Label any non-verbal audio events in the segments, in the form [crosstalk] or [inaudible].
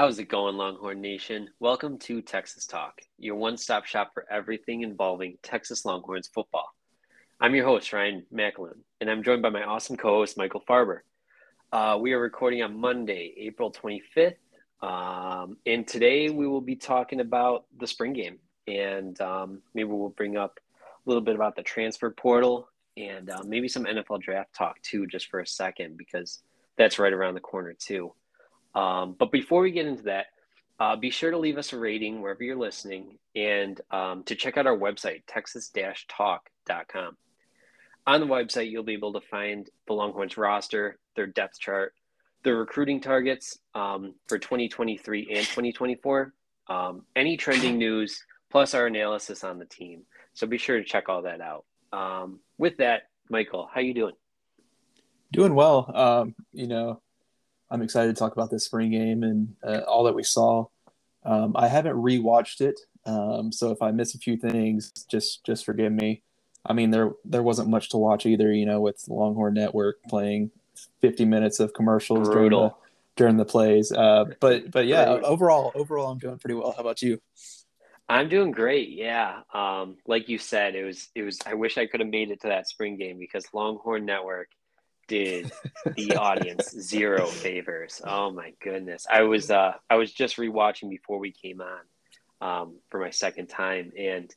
How's it going, Longhorn Nation? Welcome to Texas Talk, your one stop shop for everything involving Texas Longhorns football. I'm your host, Ryan Macklin, and I'm joined by my awesome co host, Michael Farber. Uh, we are recording on Monday, April 25th, um, and today we will be talking about the spring game, and um, maybe we'll bring up a little bit about the transfer portal and uh, maybe some NFL draft talk too, just for a second, because that's right around the corner too. Um, but before we get into that, uh, be sure to leave us a rating wherever you're listening and um, to check out our website, texas-talk.com. On the website, you'll be able to find the Longhorns roster, their depth chart, their recruiting targets um, for 2023 and 2024, um, any trending news, plus our analysis on the team. So be sure to check all that out. Um, with that, Michael, how you doing? Doing well. Um, you know, I'm excited to talk about this spring game and uh, all that we saw. Um, I haven't rewatched it, um, so if I miss a few things, just just forgive me. I mean, there there wasn't much to watch either. You know, with Longhorn Network playing 50 minutes of commercials during the during the plays. Uh, but but yeah, Brutal. overall overall, I'm doing pretty well. How about you? I'm doing great. Yeah, um, like you said, it was it was. I wish I could have made it to that spring game because Longhorn Network did [laughs] the audience zero favors. Oh my goodness. I was uh I was just rewatching before we came on um for my second time and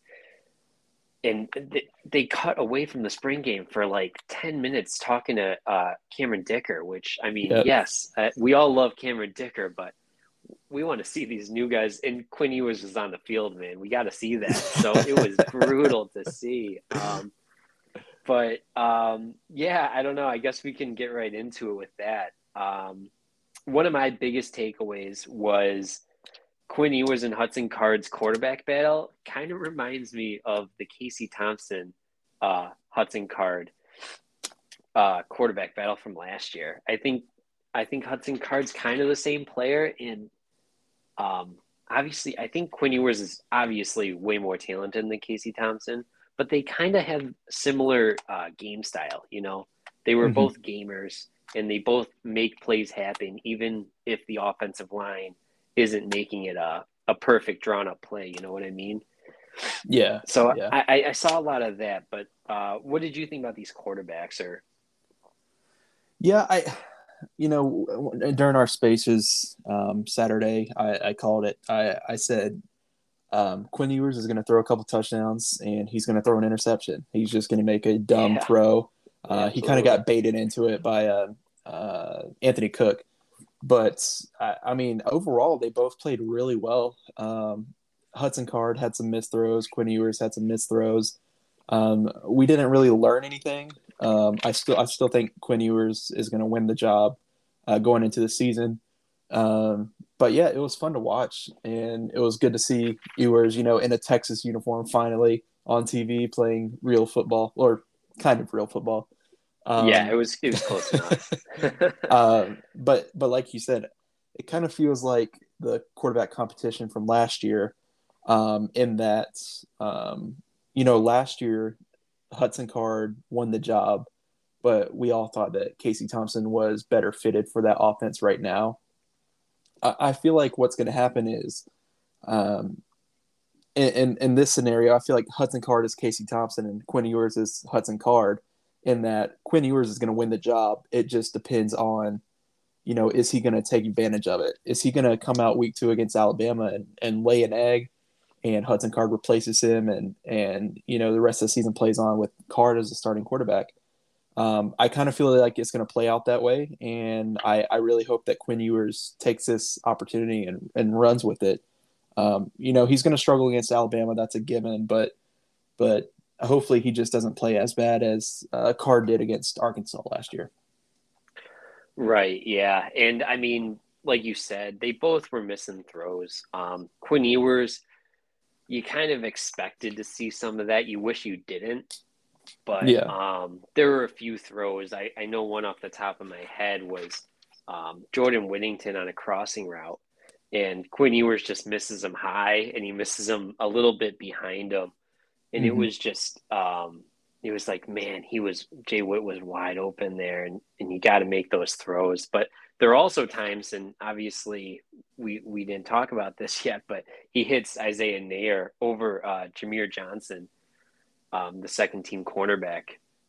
and they, they cut away from the spring game for like 10 minutes talking to uh, Cameron Dicker, which I mean, yep. yes, uh, we all love Cameron Dicker, but we want to see these new guys. And Quinn Ewers was on the field, man. We got to see that. So it was [laughs] brutal to see. Um, but um, yeah, I don't know. I guess we can get right into it with that. Um, one of my biggest takeaways was Quinn Ewers and Hudson Card's quarterback battle. Kind of reminds me of the Casey Thompson uh, Hudson Card uh, quarterback battle from last year. I think I think Hudson Card's kind of the same player, and um, obviously, I think Quinn Ewers is obviously way more talented than Casey Thompson but they kind of have similar uh, game style. You know, they were mm-hmm. both gamers and they both make plays happen, even if the offensive line isn't making it a, a perfect drawn up play. You know what I mean? Yeah. So yeah. I, I saw a lot of that, but uh, what did you think about these quarterbacks? Or yeah, I, you know, during our spaces um, Saturday, I, I called it. I, I said um, Quinn Ewers is going to throw a couple touchdowns and he's going to throw an interception. He's just going to make a dumb yeah. throw. Uh, he kind of got baited into it by uh, uh, Anthony Cook. But I, I, mean, overall, they both played really well. Um, Hudson Card had some missed throws. Quinn Ewers had some missed throws. Um, we didn't really learn anything. Um, I still, I still think Quinn Ewers is going to win the job uh, going into the season. Um, but yeah, it was fun to watch, and it was good to see Ewers, you know, in a Texas uniform finally on TV playing real football or kind of real football. Um, yeah, it was it was close [laughs] enough. uh, [laughs] but but like you said, it kind of feels like the quarterback competition from last year, um, in that um, you know last year Hudson Card won the job, but we all thought that Casey Thompson was better fitted for that offense right now. I, feel like what's going to happen is, um, in, in, in this scenario, I feel like Hudson Card is Casey Thompson and Quinn Ewers is Hudson Card. In that Quinn Ewers is going to win the job. It just depends on, you know, is he going to take advantage of it? Is he going to come out week two against Alabama and, and lay an egg, and Hudson Card replaces him, and and you know the rest of the season plays on with Card as a starting quarterback? Um, I kind of feel like it's going to play out that way, and I, I really hope that Quinn Ewers takes this opportunity and, and runs with it. Um, you know, he's going to struggle against Alabama, that's a given, but but hopefully he just doesn't play as bad as uh, Card did against Arkansas last year. Right. Yeah, and I mean, like you said, they both were missing throws. Um, Quinn Ewers, you kind of expected to see some of that. You wish you didn't but yeah. um, there were a few throws. I, I know one off the top of my head was um, Jordan Whittington on a crossing route, and Quinn Ewers just misses him high, and he misses him a little bit behind him, and mm-hmm. it was just um, it was like, man, he was Jay Witt was wide open there, and and you got to make those throws. But there are also times, and obviously we we didn't talk about this [laughs] yet, but he hits Isaiah Neyor over uh, Jahmir Johnson, um, the second team cornerback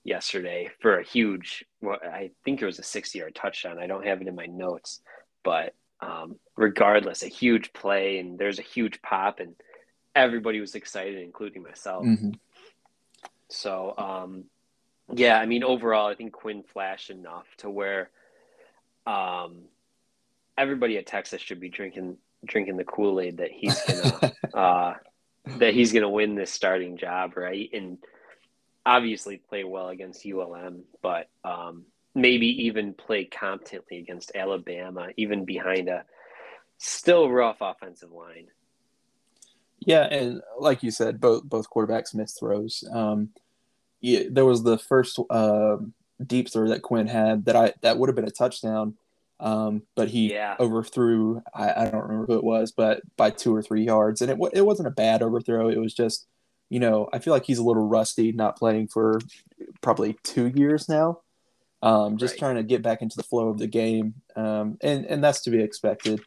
yesterday for a huge. Well, I think it was a sixty yard touchdown. I don't have it in my notes, but um, regardless, a huge play, and there's a huge pop, and everybody was excited, including myself. Mm-hmm. So, um, yeah, I mean, overall, I think Quinn flashed enough to where um, everybody at Texas should be drinking drinking the Kool Aid that he's gonna [laughs] uh, that he's gonna win this starting job, right? And obviously play well against ULM, but um, maybe even play competently against Alabama, even behind a still rough offensive line. Yeah, and like you said, both both quarterbacks missed throws. Um, yeah, there was the first uh, deep throw that Quinn had that I that would have been a touchdown, um, but he yeah. overthrew. I, I, don't remember who it was, but by two or three yards, and it it wasn't a bad overthrow. It was just, you know, I feel like he's a little rusty, not playing for probably two years now. Um, just right. trying to get back into the flow of the game, um, and and that's to be expected.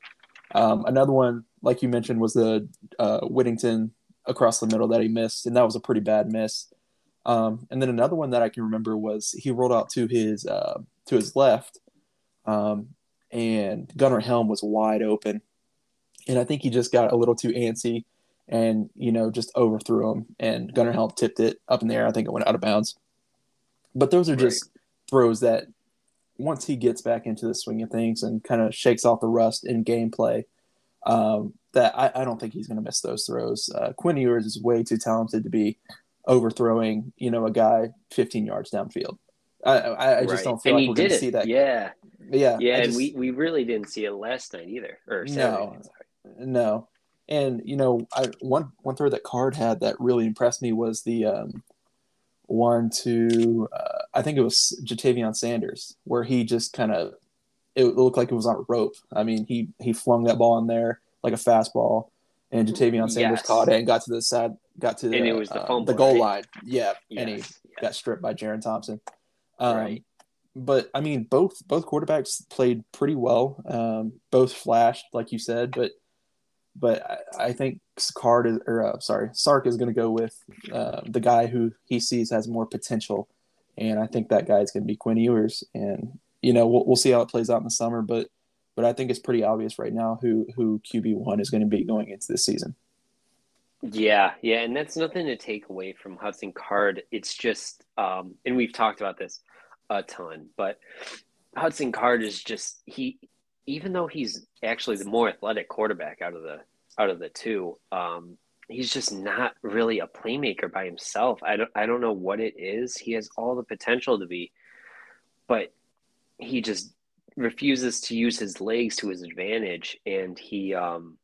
Um, another one, like you mentioned, was the uh, Whittington across the middle that he missed, and that was a pretty bad miss. Um, and then another one that I can remember was he rolled out to his uh, to his left, um, and Gunnar Helm was wide open, and I think he just got a little too antsy, and you know just overthrew him, and Gunnar Helm tipped it up in the air. I think it went out of bounds. But those are just throws that once he gets back into the swing of things and kind of shakes off the rust in gameplay, um, that I, I, don't think he's going to miss those throws. Uh, Quinn Ewers is way too talented to be overthrowing, you know, a guy 15 yards downfield. I, I, I just right. don't feel and like we're going to see that. Yeah. Yeah. Yeah. Just, and we, we really didn't see it last night either. Or no, no. And, you know, I, one, one throw that Card had that really impressed me was the, um, one to uh, I think it was Ja'Tavion Sanders, where he just kind of it looked like it was on a rope. I mean, he he flung that ball in there like a fastball, and Ja'Tavion Sanders yes. caught it and got to the side, got to the, and it was the, uh, the goal right? line. Yeah, yes. and he yes. got stripped by Jerrin Thompson. Um, right. But I mean, both both quarterbacks played pretty well. Um, both flashed, like you said, but but I, I think Card is, or uh, sorry, Sark is going to go with uh, the guy who he sees has more potential, and I think that guy is going to be Quinn Ewers. And you know, we'll, we'll see how it plays out in the summer, but but I think it's pretty obvious right now who who QB one is going to be going into this season. Yeah, yeah, and that's nothing to take away from Hudson Card. It's just, um, and we've talked about this a ton, but Hudson Card is just he even though he's actually the more athletic quarterback out of the out of the two, um, he's just not really a playmaker by himself. I don't I don't know what it is. He has all the potential to be, but he just refuses to use his legs to his advantage, and he um,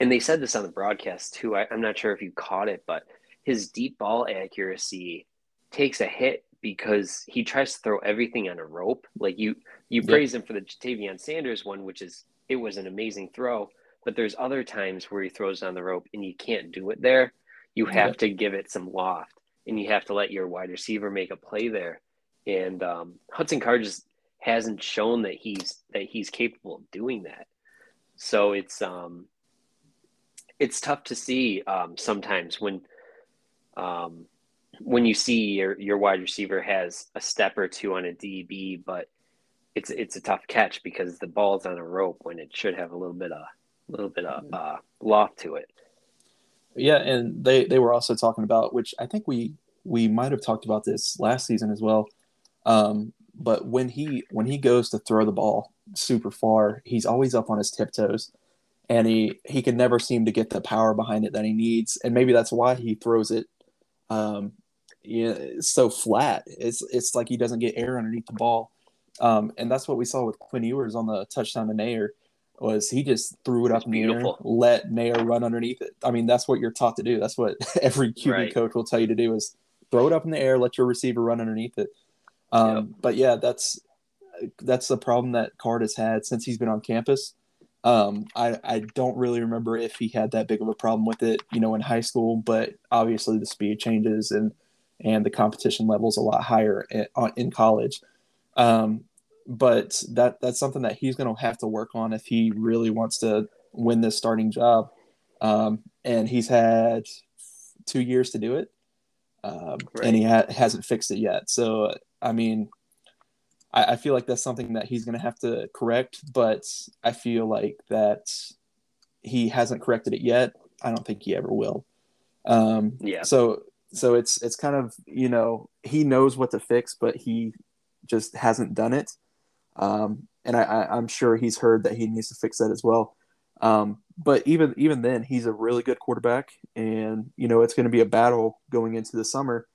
and they said this on the broadcast too. I, I'm not sure if you caught it, but his deep ball accuracy takes a hit because he tries to throw everything on a rope. Like you, you praise him for the Tavion Sanders one, which is it was an amazing throw. But there's other times where he throws on the rope and you can't do it there. You have yep. to give it some loft, and you have to let your wide receiver make a play there. And um, Hudson Card just hasn't shown that he's that he's capable of doing that. So it's um, it's tough to see um, sometimes when um, when you see your your wide receiver has a step or two on a DB, but it's it's a tough catch because the ball's on a rope when it should have a little bit of a little bit of uh, loft to it. Yeah, and they they were also talking about which I think we we might have talked about this last season as well. Um, but when he when he goes to throw the ball super far, he's always up on his tiptoes, and he he can never seem to get the power behind it that he needs, and maybe that's why he throws it um, you know, it's so flat. It's it's like he doesn't get air underneath the ball, um, and that's what we saw with Quinn Ewers on the touchdown to Neyor Was he just threw it up in the air, let Neyor run underneath it? I mean, that's what you're taught to do. That's what [laughs] every QB right. coach will tell you to do: is throw it up in the air, let your receiver run underneath it. Um, yep. But yeah, that's that's the problem that Card has had since he's been on campus. Um, I, I don't really remember if he had that big of a problem with it, you know, in high school, but obviously the speed changes and and the competition level is a lot higher in, in college. Um, but that that's something that he's going to have to work on if he really wants to win this starting job. Um, and he's had two years to do it, um, right. and he ha- hasn't fixed it yet. So, I mean, I, I feel like that's something that he's going to have to correct. But I feel like that he hasn't corrected it yet. I don't think he ever will. Um, yeah. So so it's it's kind of you know he knows what to fix, but he just hasn't done it. Um, and I, am sure he's heard that he needs to fix that as well. Um, but even even then, he's a really good quarterback, and you know it's going to be a battle going into the summer.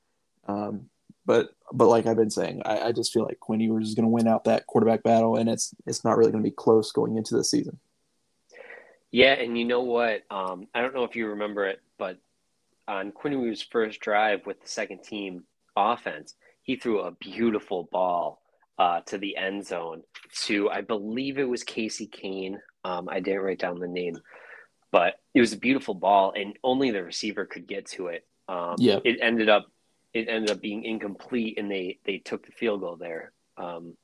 Um, but but like I've been saying, I, I just feel like Quinn Ewers is going to win out that quarterback battle, and it's it's not really going to be close going into the season. Yeah, and you know what? Um, I don't know if you remember it, on Quinn Ewers' first drive with the second team offense, he threw a beautiful ball uh, to the end zone to I believe it was Casey Cain. Um, I didn't write down the name, but it was a beautiful ball, and only the receiver could get to it. Um, yeah, it ended up it ended up being incomplete, and they they took the field goal there. Um,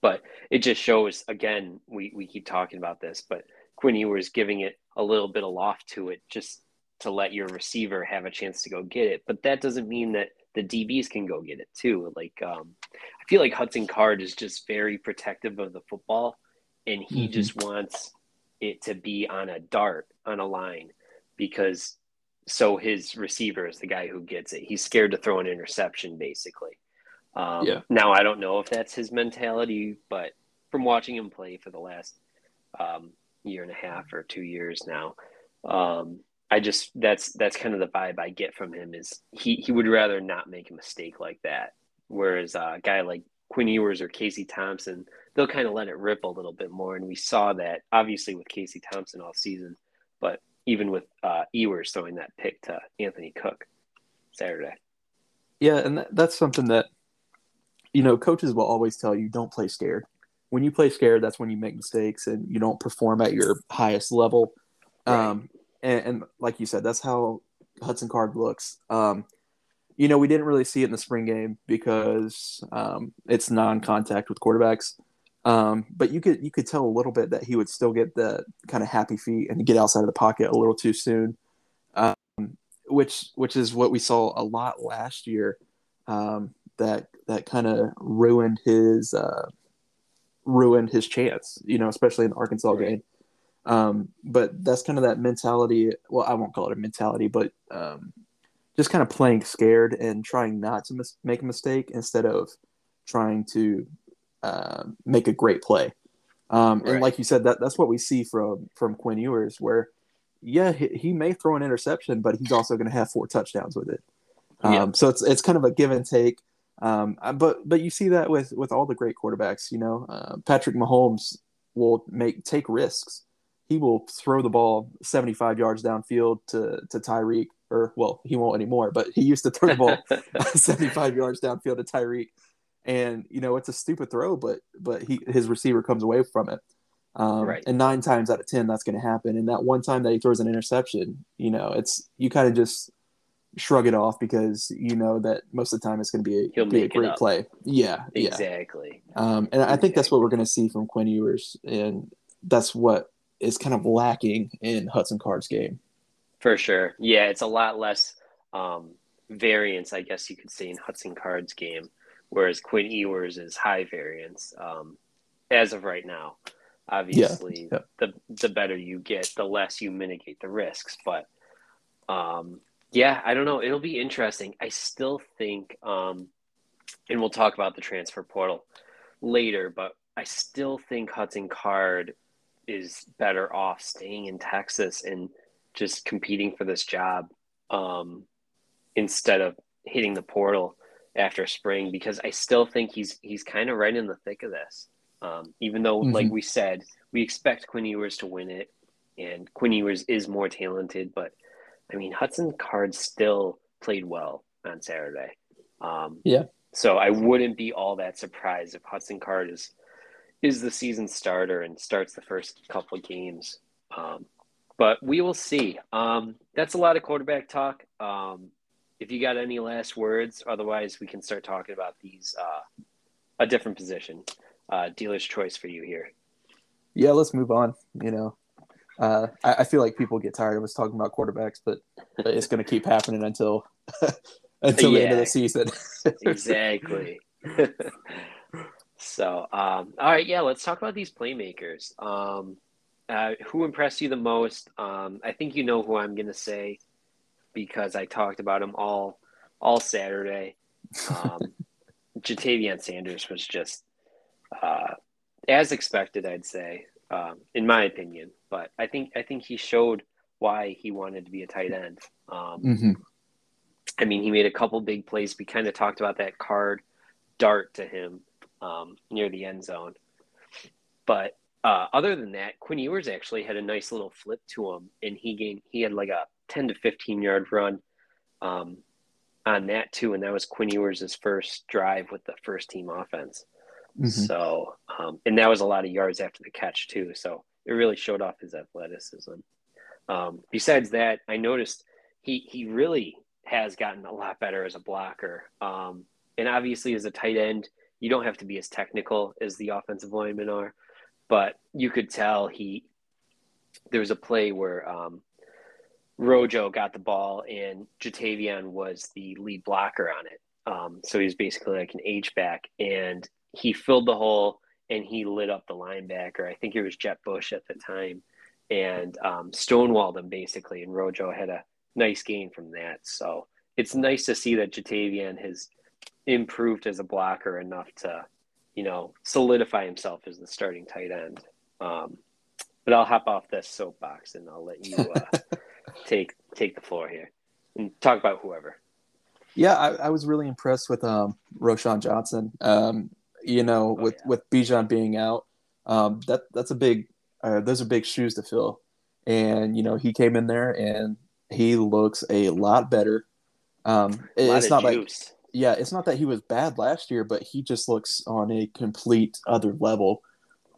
but it just shows again. We we keep talking about this, but Quinn Ewers giving it a little bit of loft to it, just to let your receiver have a chance to go get it. But that doesn't mean that the DBs can go get it too. Like um, I feel like Hudson Card is just very protective of the football, and he mm-hmm. just wants it to be on a dart on a line because so his receiver is the guy who gets it. He's scared to throw an interception, basically. Um, yeah. Now I don't know if that's his mentality, but from watching him play for the last um, year and a half or two years now, um, I just that's that's kind of the vibe I get from him is he he would rather not make a mistake like that. Whereas uh, a guy like Quinn Ewers or Casey Thompson, they'll kind of let it rip a little bit more, and we saw that obviously with Casey Thompson all season, but even with uh, Ewers throwing that pick to Anthony Cook Saturday. Yeah, and that, that's something that you know coaches will always tell you: don't play scared. When you play scared, that's when you make mistakes and you don't perform at your highest level. Right. Um, and, and, like you said, that's how Hudson Card looks. Um, you know, we didn't really see it in the spring game because um, it's non-contact with quarterbacks. Um, but you could you could tell a little bit that he would still get the kind of happy feet and get outside of the pocket a little too soon, um, which which is what we saw a lot last year. Um, that that kind of ruined his uh, ruined his chance, you know, especially in the Arkansas right. game. Um, but that's kind of that mentality. Well, I won't call it a mentality, but um, just kind of playing scared and trying not to mis- make a mistake instead of trying to uh, make a great play. Um, right. And like you said, that that's what we see from from Quinn Ewers, where yeah, he, he may throw an interception, but he's also going to have four touchdowns with it. Yeah. Um, so it's it's kind of a give and take. Um, but but you see that with with all the great quarterbacks. You know, uh, Patrick Mahomes will make take risks he will throw the ball 75 yards downfield to, to Tyreek, or well, he won't anymore, but he used to throw the ball [laughs] [laughs] 75 yards downfield to Tyreek. And, you know, it's a stupid throw, but, but he, his receiver comes away from it. Um, right. And nine times out of 10, that's going to happen. And that one time that he throws an interception, you know, it's, you kind of just shrug it off because you know that most of the time it's going to be a, be a great play. Yeah. Exactly. Yeah. Um, and exactly. I think that's what we're going to see from Quinn Ewers. And that's what is kind of lacking in Hudson Card's game. For sure. Yeah, it's a lot less um, variance, I guess you could say, in Hudson Card's game, whereas Quinn Ewers is high variance um, as of right now. Obviously, yeah, yeah. the the better you get, the less you mitigate the risks. But um, yeah, I don't know. It'll be interesting. I still think, um, and we'll talk about the transfer portal later, but I still think Hudson Card is better off staying in Texas and just competing for this job um, instead of hitting the portal after spring because I still think he's he's kind of right in the thick of this. Um, even though, mm-hmm. like we said, we expect Quinn Ewers to win it, and Quinn Ewers is more talented, but I mean Hudson Card still played well on Saturday. Um, yeah. So I wouldn't be all that surprised if Hudson Card is is the season starter and starts the first couple of games. Um, but we will see. Um, that's a lot of quarterback talk. Um, if you got any last words, otherwise we can start talking about these uh, a different position. Uh, dealer's choice for you here. Yeah, let's move on. You know, uh, I, I, feel like people get tired of us talking about quarterbacks, but, but it's going to keep happening until [laughs] until yeah, the end of the season. [laughs] exactly. [laughs] so, um, all right, yeah, let's talk about these playmakers. Um, uh, who impressed you the most? Um, I think you know who I'm going to say because I talked about him all all Saturday. Um, [laughs] Ja'Tavion Sanders was just uh, as expected, I'd say, um, in my opinion. But I think I think he showed why he wanted to be a tight end. Um, mm-hmm. I mean, he made a couple big plays. We kind of talked about that card dart to him um, near the end zone. But uh, other than that, Quinn Ewers actually had a nice little flip to him, and he gained he had like a ten to fifteen yard run um, on that too, and that was Quinn Ewers' first drive with the first team offense. Mm-hmm. So, um, and that was a lot of yards after the catch too. So it really showed off his athleticism. Um, besides that, I noticed he he really has gotten a lot better as a blocker. Um, and obviously, as a tight end, you don't have to be as technical as the offensive linemen are, but you could tell he. There was a play where um, Rojo got the ball and Ja'Tavion was the lead blocker on it. Um, so he was basically like an H back, and he filled the hole and he lit up the linebacker. I think it was Jett Bush at the time, and um, stonewalled him basically. And Rojo had a nice gain from that. So it's nice to see that Ja'Tavion has improved as a blocker enough to, you know, solidify himself as the starting tight end. Um, but I'll hop off this soapbox and I'll let you uh, [laughs] take take the floor here and talk about whoever. Yeah, I, I was really impressed with um, Roschon Johnson. Um, you know, oh, with yeah. with Bijan being out, um, that that's a big uh, those are big shoes to fill. And you know, he came in there and he looks a lot better. Um, it's not juice. like yeah, it's not that he was bad last year, but he just looks on a complete other level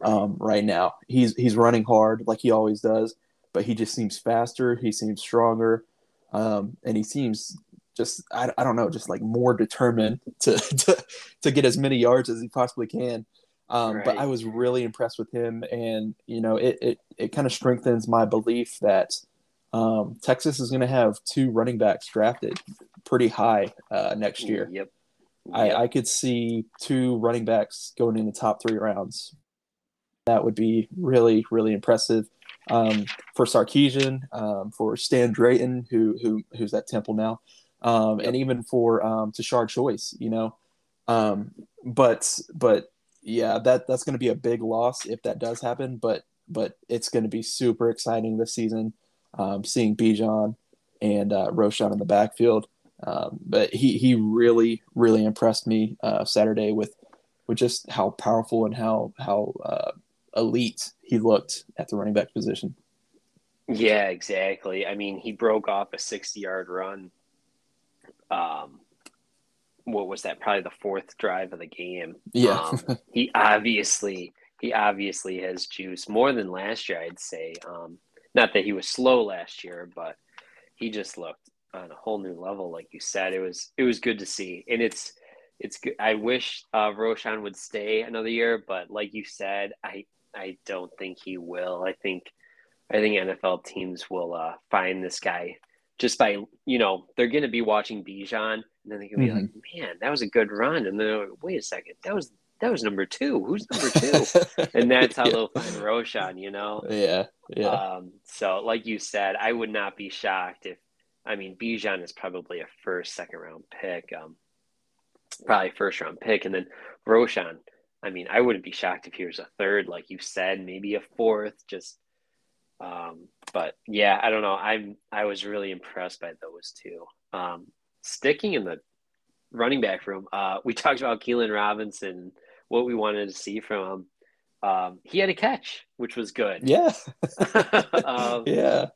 um, right now. He's he's running hard like he always does, but he just seems faster. He seems stronger, um, and he seems just I, I don't know, just like more determined [laughs] to, to to get as many yards as he possibly can. Um, right. But I was really impressed with him, and you know, it it, it kind of strengthens my belief that um, Texas is going to have two running backs drafted pretty high uh, next year. Yep. I, I could see two running backs going in the top three rounds. That would be really, really impressive um, for Sarkisian, um, for Stan Drayton, who who who's at Temple now, um, yep. and even for um, Tashard Choice. You know, um, but but yeah, that that's going to be a big loss if that does happen. But but it's going to be super exciting this season um, seeing Bijan and uh, Roschon in the backfield. Um, but he he really really impressed me uh, Saturday with with just how powerful and how how uh, elite he looked at the running back position. Yeah, exactly. I mean, he broke off a sixty-yard run. Um, what was that? Probably the fourth drive of the game. Yeah, um, [laughs] he obviously he obviously has juice more than last year. I'd say. Um, not that he was slow last year, but he just looked on a whole new level. Like you said, it was it was good to see, and it's it's good. I wish uh, Roschon would stay another year, but like you said, I I don't think he will. I think I think NFL teams will uh, find this guy just by you know they're going to be watching Bijan, and then they can be mm-hmm. like, man, that was a good run, and then like, wait a second, that was that was number two. Who's [laughs] number two? and that's how yeah. they'll find Roschon, you know? Yeah. Yeah. Um, so like you said, I would not be shocked if I mean Bijan is probably a first, second round pick. Um, probably first round pick. And then Roschon, I mean, I wouldn't be shocked if he was a third, like you said, maybe a fourth, just um, but yeah, I don't know. I'm I was really impressed by those two. Um, sticking in the running back room, uh, we [laughs] talked about Keelan Robinson what we wanted to see from him. Um, he had a catch, which was good. Yeah. [laughs] [laughs] um, yeah.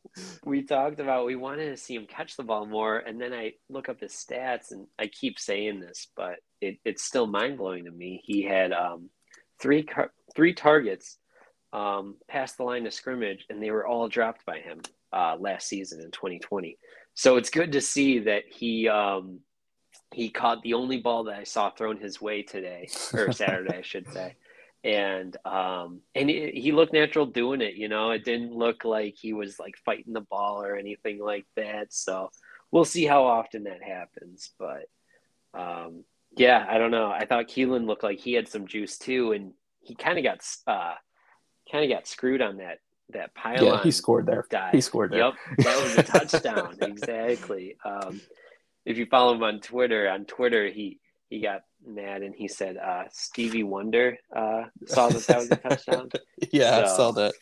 We talked about we wanted to see him catch the ball more, and then I look up his stats, and I keep saying this, but it, it's still mind blowing to me. He had um, three car- three targets um, past the line of scrimmage, and they were all dropped by him uh, last season in 2020. So it's good to see that he um, he caught the only ball that I saw thrown his way today or [laughs] Saturday, I should say. And um, and he, he looked natural doing it. You know, it didn't look like he was like fighting the ball or anything like that. So we'll see how often that happens. But um, yeah, I don't know. I thought Keelan looked like he had some juice too, and he kind of got uh, kind of got screwed on that that pile. Yeah, he scored there. Dive. He scored there. Yep, that was a [laughs] touchdown. exactly. Um, if you follow him on Twitter, on Twitter he he got mad and he said uh, Stevie Wonder uh, saw that that was [laughs] a touchdown. yeah, so, I saw that.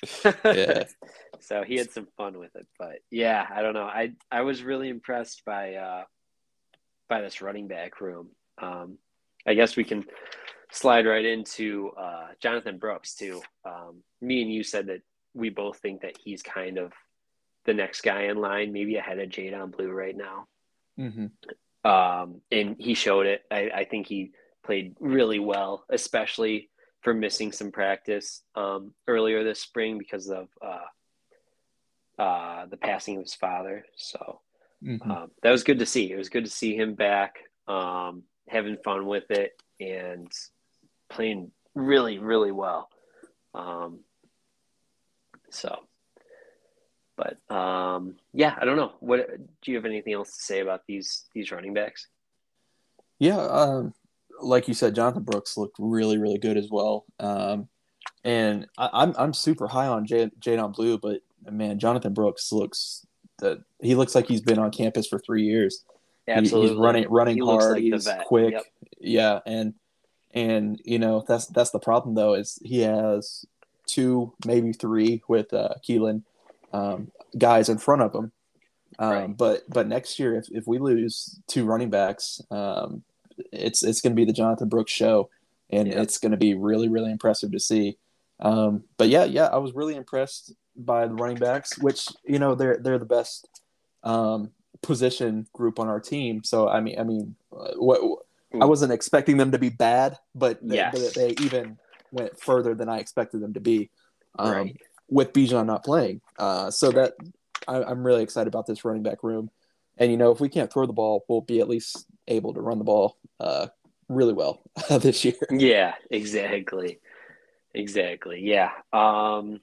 Yeah. [laughs] so he had some fun with it, but yeah, I don't know. I I was really impressed by uh, by this running back room. Um, I guess we can slide right into uh, Jonathan Brooks too. Um, me and you said that we both think that he's kind of the next guy in line, maybe ahead of Jaydon Blue right now. Mm-hmm. Um, and he showed it. I, I, think he played really well, especially for missing some practice um, earlier this spring because of uh, uh, the passing of his father. So mm-hmm. um, that was good to see. It was good to see him back, um, having fun with it, and playing really, really well. Um, so, but um, yeah, I don't know. What do you have anything else to say about these these running backs? Yeah, um, like you said, Jonathan Brooks looked really, really good as well. Um, and I, am I'm, I'm super high on Jay, Jaydon Blue, but man, Jonathan Brooks looks that he looks like he's been on campus for three years. Absolutely, he, he's running running he hard. Like he's quick. Yep. Yeah, and and you know that's that's the problem though is he has two maybe three with uh, Keelan um, guys in front of him. Um, right. But but next year if, if we lose two running backs, um, it's it's going to be the Jonathan Brooks show, and yeah. it's going to be really really impressive to see. Um, but yeah yeah I was really impressed by the running backs, which you know they're they're the best um, position group on our team. So I mean I mean uh, what I wasn't expecting them to be bad, but they, yes. they, they even went further than I expected them to be. Um, right. With Bijan not playing, uh, so that I, I'm really excited about this running back room. And you know, if we can't throw the ball, we'll be at least able to run the ball uh, really well [laughs] this year. Yeah, exactly, exactly. Yeah. Um,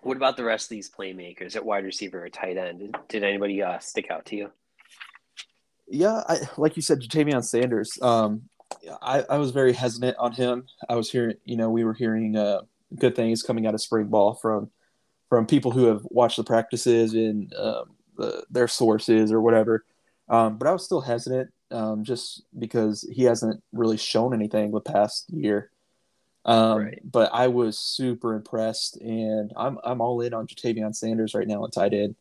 what about the rest of these playmakers at wide receiver or tight end? Did, did anybody uh, stick out to you? Yeah, I, like you said, Ja'Tavion Sanders. Um, I, I was very hesitant on him. I was hearing, you know, we were hearing uh, good things coming out of spring ball from from people who have watched the practices and um, the, their sources or whatever. Um, but I was still hesitant um, just because he hasn't really shown anything the past year. Um, right. But I was super impressed, and I'm I'm all in on Ja'Tavion Sanders right now at tight end.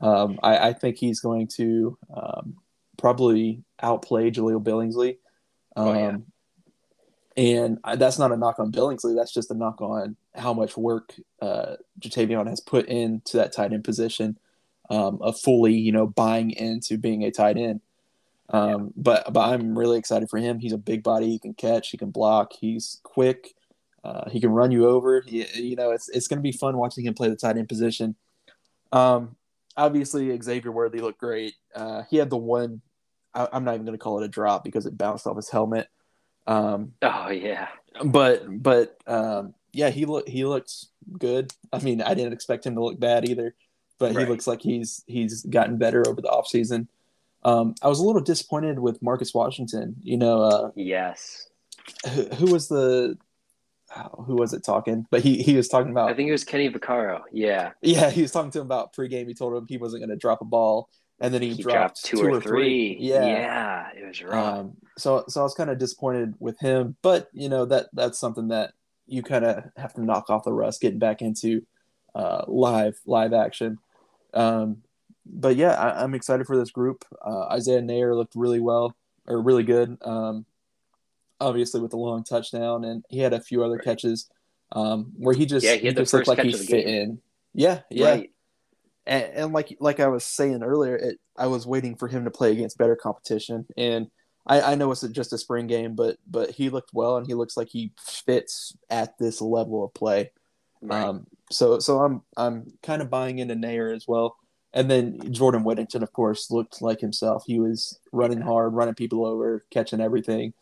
Um, I, I, think he's going to um, probably outplay Jahleel Billingsley. Um, oh, yeah. And that's not a knock on Billingsley. That's just a knock on how much work uh, Ja'Tavion has put into that tight end position um, of fully, you know, buying into being a tight end. Um, yeah. But but I'm really excited for him. He's a big body. He can catch. He can block. He's quick. Uh, he can run you over. He, you know, it's it's going to be fun watching him play the tight end position. Um, obviously, Xavier Worthy looked great. Uh, he had the one I, am not even going to call it a drop because it bounced off his helmet. Um, oh yeah, but but um, yeah, he look he looks good. I mean, I didn't expect him to look bad either, but right. he looks like he's he's gotten better over the offseason. Um, I was a little disappointed with Marcus Washington. You know, uh, yes. Who, who was the oh, who was it talking? But he he was talking about. I think it was Kenny Vaccaro. Yeah. Yeah, he was talking to him about pregame. He told him he wasn't going to drop a ball, and then he, he dropped, dropped, two, or three. three. Yeah, yeah, it was rough. Um, so so I was kind of disappointed with him, but you know that that's something that you kind of have to knock off the rust, getting back into uh, live live action. Um, but yeah, I, am excited for this group. Uh, Isaiah Neyor looked really well or really good. Um, obviously with the long touchdown, and he had a few other right. catches um, where he just yeah he, he just looked like he fit game. in. Yeah, yeah. Right and, and like like I was saying earlier, it, I was waiting for him to play against better competition, and I, I know it's just a spring game, but but he looked well, and he looks like he fits at this level of play. Right. Um, so so I'm I'm kind of buying into Neyor as well. And then Jordan Whittington, of course, looked like himself. He was running hard, running people over, catching everything.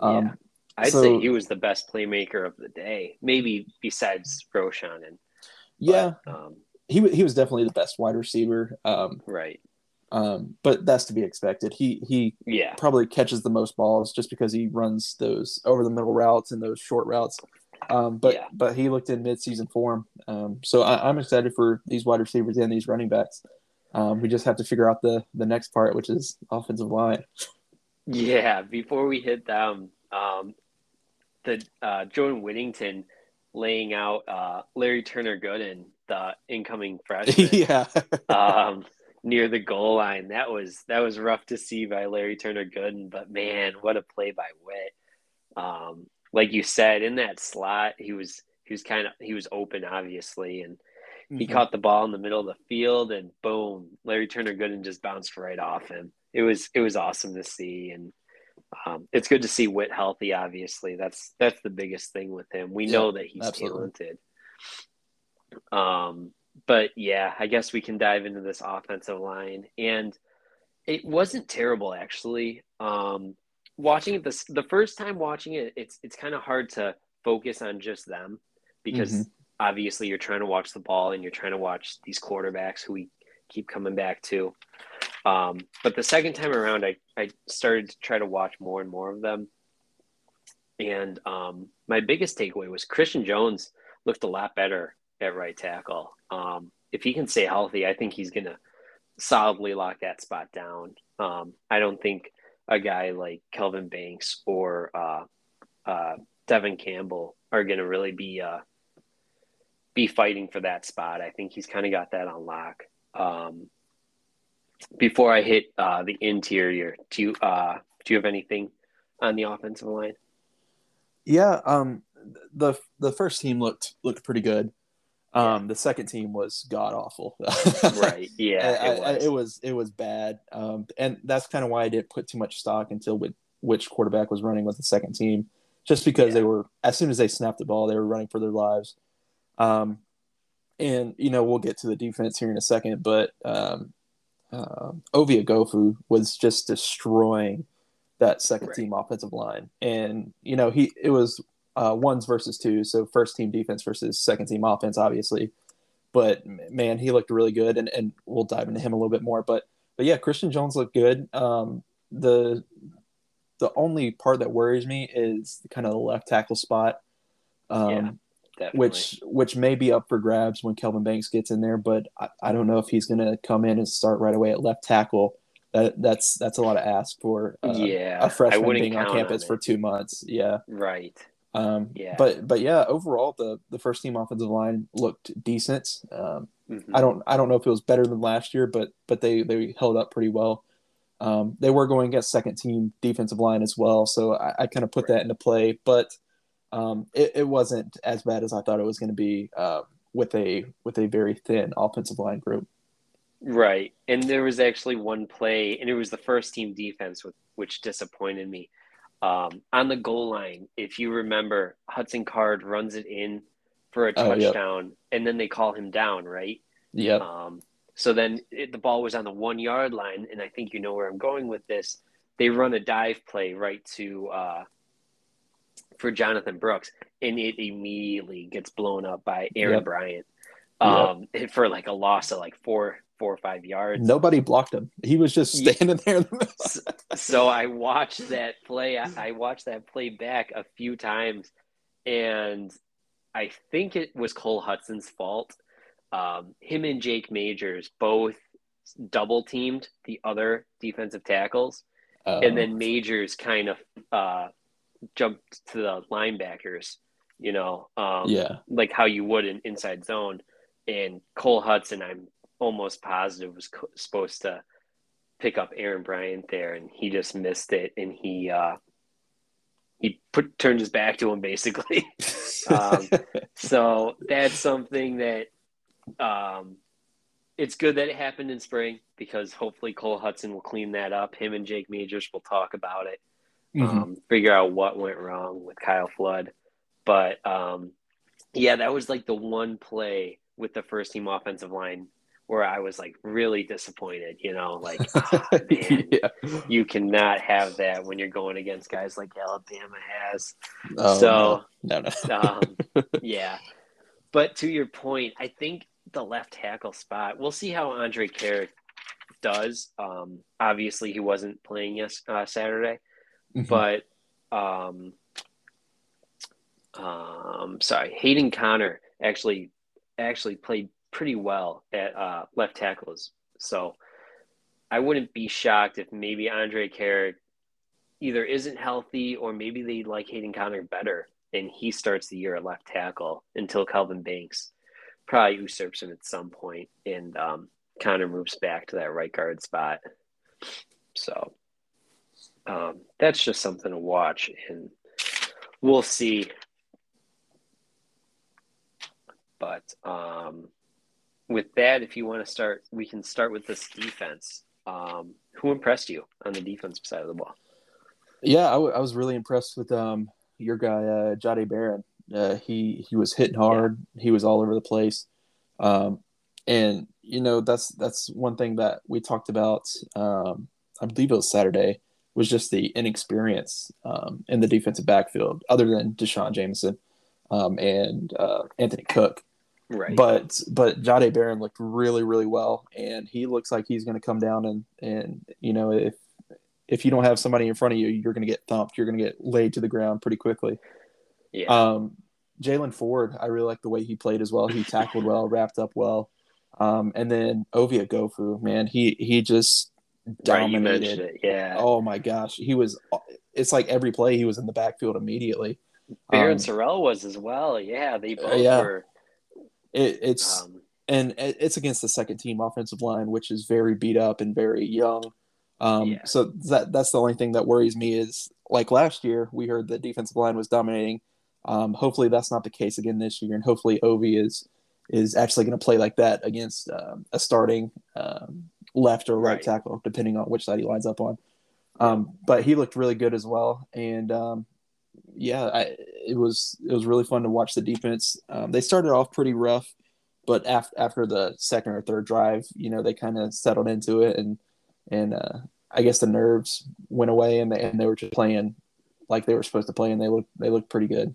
Um, yeah. I'd so, say he was the best playmaker of the day, maybe besides Roschon. And yeah, but, um, he he was definitely the best wide receiver. Um, right. Um, but that's to be expected. He he yeah probably catches the most balls just because he runs those over the middle routes and those short routes. Um, but yeah. but he looked in midseason form. Um, so I, am excited for these wide receivers and these running backs. Um, we just have to figure out the the next part, which is offensive line. Yeah, before we hit them, um, the uh, Jordan Whittington laying out uh, Larry Turner Gooden, the incoming [laughs] freshman. yeah. um, near the goal line. That was that was rough to see by Larry Turner Gooden, but man, what a play by Witt. Um, like you said, in that slot, he was he was kind of he was open obviously, and he mm-hmm. caught the ball in the middle of the field, and boom, Larry Turner Gooden just bounced right off him. It was it was awesome to see, and um, it's good to see Witt healthy. Obviously, that's that's the biggest thing with him. We yeah, know that he's absolutely. talented. Um, but yeah, I guess we can dive into this offensive line, and it wasn't terrible actually. Um, watching it this the first time watching it, it's it's kind of hard to focus on just them because mm-hmm. obviously you're trying to watch the ball and you're trying to watch these quarterbacks who we keep coming back to. Um, but the second time around, I, I started to try to watch more and more of them. And um, my biggest takeaway was Christian Jones looked a lot better at right tackle. Um, if he can stay healthy, I think he's going to solidly lock that spot down. Um, I don't think a guy like Kelvin Banks or uh, uh, Devin Campbell are going to really be uh, be fighting for that spot. I think he's kind of got that on lock. Um, before I hit uh, the interior, do you uh, do you have anything on the offensive line? Yeah, um, the the first team looked looked pretty good. Um, the second team was god awful. [laughs] right. Yeah. I, it, was. I, it, was. it was bad. Um, and that's kind of why I didn't put too much stock until with which quarterback was running with the second team, just because yeah. they were as soon as they snapped the ball, they were running for their lives. Um, and you know we'll get to the defense here in a second, but um, uh, Ovie Oghoufo was just destroying that second right. team offensive line, and you know he it was uh, ones versus two, so first team defense versus second team offense, obviously. But man, he looked really good, and, and we'll dive into him a little bit more. But but yeah, Christian Jones looked good. Um, the the only part that worries me is kind of the left tackle spot, um, yeah, which which may be up for grabs when Kelvin Banks gets in there. But I, I don't know if he's going to come in and start right away at left tackle. That that's that's a lot of ask for uh, yeah, a freshman being on campus on for two months. Yeah, right. Um, yeah. But but yeah, overall the the first team offensive line looked decent. Um, mm-hmm. I don't I don't know if it was better than last year, but but they they held up pretty well. Um, they were going against second team defensive line as well, so I, I kind of put right. that into play. But um, it, it wasn't as bad as I thought it was going to be uh, with a with a very thin offensive line group. Right, and there was actually one play, and it was the first team defense, with, which disappointed me um, on the goal line, if you remember, Hudson Card runs it in for a touchdown, oh, yep. and then they call him down, right? Yeah. Um, so then it, the ball was on the one yard line, and I think you know where I'm going with this. They run a dive play right to uh, for Jonathan Brooks, and it immediately gets blown up by Aaron yep. Bryant um, yep. for like a loss of like four four or five yards. Nobody blocked him. He was just standing there. so, so, I watched that play. I, watched that play back a few times, and I think it was Cole Hudson's fault. Um, him and Jake Majors both double teamed the other defensive tackles, uh, and then Majors kind of uh, jumped to the linebackers. You know, um, yeah, like how you would in inside zone. And Cole Hudson, I'm almost positive was co- supposed to pick up Aaron Bryant there, and he just missed it, and he uh, he put turned his back to him basically. [laughs] um, so that's something that um, it's good that it happened in spring because hopefully Cole Hudson will clean that up. Him and Jake Majors will talk about it, mm-hmm. um, figure out what went wrong with Kyle Flood. But um, Yeah, that was like the one play with the first team offensive line where I was like really disappointed, you know, like oh, [laughs] man, yeah. you cannot have that when you're going against guys like Alabama has. Oh, so no, no, no. um, [laughs] yeah. But to your point, I think the left tackle spot. We'll see how Andrej Karic does. Um, obviously, he wasn't playing yes uh, Saturday, mm-hmm. but um, um, sorry, Hayden Conner actually actually played pretty well at uh, left tackles. So I wouldn't be shocked if maybe Andrej Karic either isn't healthy or maybe they like Hayden Conner better and he starts the year at left tackle until Kelvin Banks probably usurps him at some point and um, Conner moves back to that right guard spot. So um, that's just something to watch and we'll see. But um, with that, if you want to start, we can start with this defense. Um, who impressed you on the defensive side of the ball? Yeah, I, w- I was really impressed with um, your guy, uh, Jahdae Barron. Uh, he he was hitting hard. Yeah. He was all over the place, um, and you know that's that's one thing that we talked about. Um, I believe it was Saturday. Was just the inexperience um, in the defensive backfield, other than D'Shawn Jamison um, and uh, Anthony Cook. Right. But but Jahdae Barron looked really really well, and he looks like he's going to come down and and you know if if you don't have somebody in front of you, you're going to get thumped. You're going to get laid to the ground pretty quickly. Yeah. Um, Jaylan Ford, I really like the way he played as well. He tackled well, wrapped up well. Um, and then Ovie Oghoufo, man, he he just dominated. Right, yeah. Oh my gosh, he was. It's like every play he was in the backfield immediately. Barryn um, Sorrell was as well. Yeah, they both yeah. were it, it's um, and it's against the second team offensive line, which is very beat up and very young. Um, yeah. So that that's the only thing that worries me is like last year we heard the defensive line was dominating. Um, hopefully that's not the case again this year, and hopefully Ovie is is actually going to play like that against um, a starting um, left or right, right, tackle, depending on which side he lines up on. Um, but he looked really good as well, and um, yeah, I, it was it was really fun to watch the defense. Um, they started off pretty rough, but after after the second or third drive, you know, they kind of settled into it, and and uh, I guess the nerves went away, and they and they were just playing like they were supposed to play, and they looked they looked pretty good.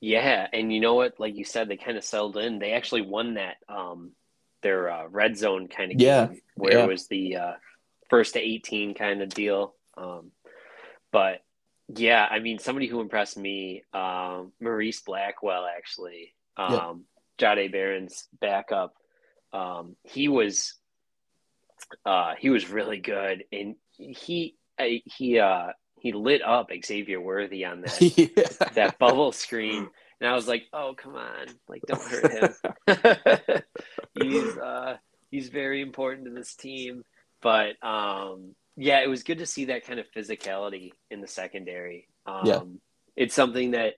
Yeah, and you know what? Like you said, they kind of settled in. They actually won that um, their uh, red zone kind of game, yeah, where yeah. it was the uh, first to eighteen kind of deal. Um, but yeah, I mean, somebody who impressed me, um, Maurice Blackwell, actually, um, yeah. Jahdae Barron's backup. Um, he was, uh, he was really good, and he he uh, he lit up Xavier Worthy on that [laughs] yeah. that bubble screen, and I was like, oh come on, like don't hurt him. [laughs] [laughs] he's uh, he's very important to this team, but um, yeah, it was good to see that kind of physicality in the secondary. Um, yeah. It's something that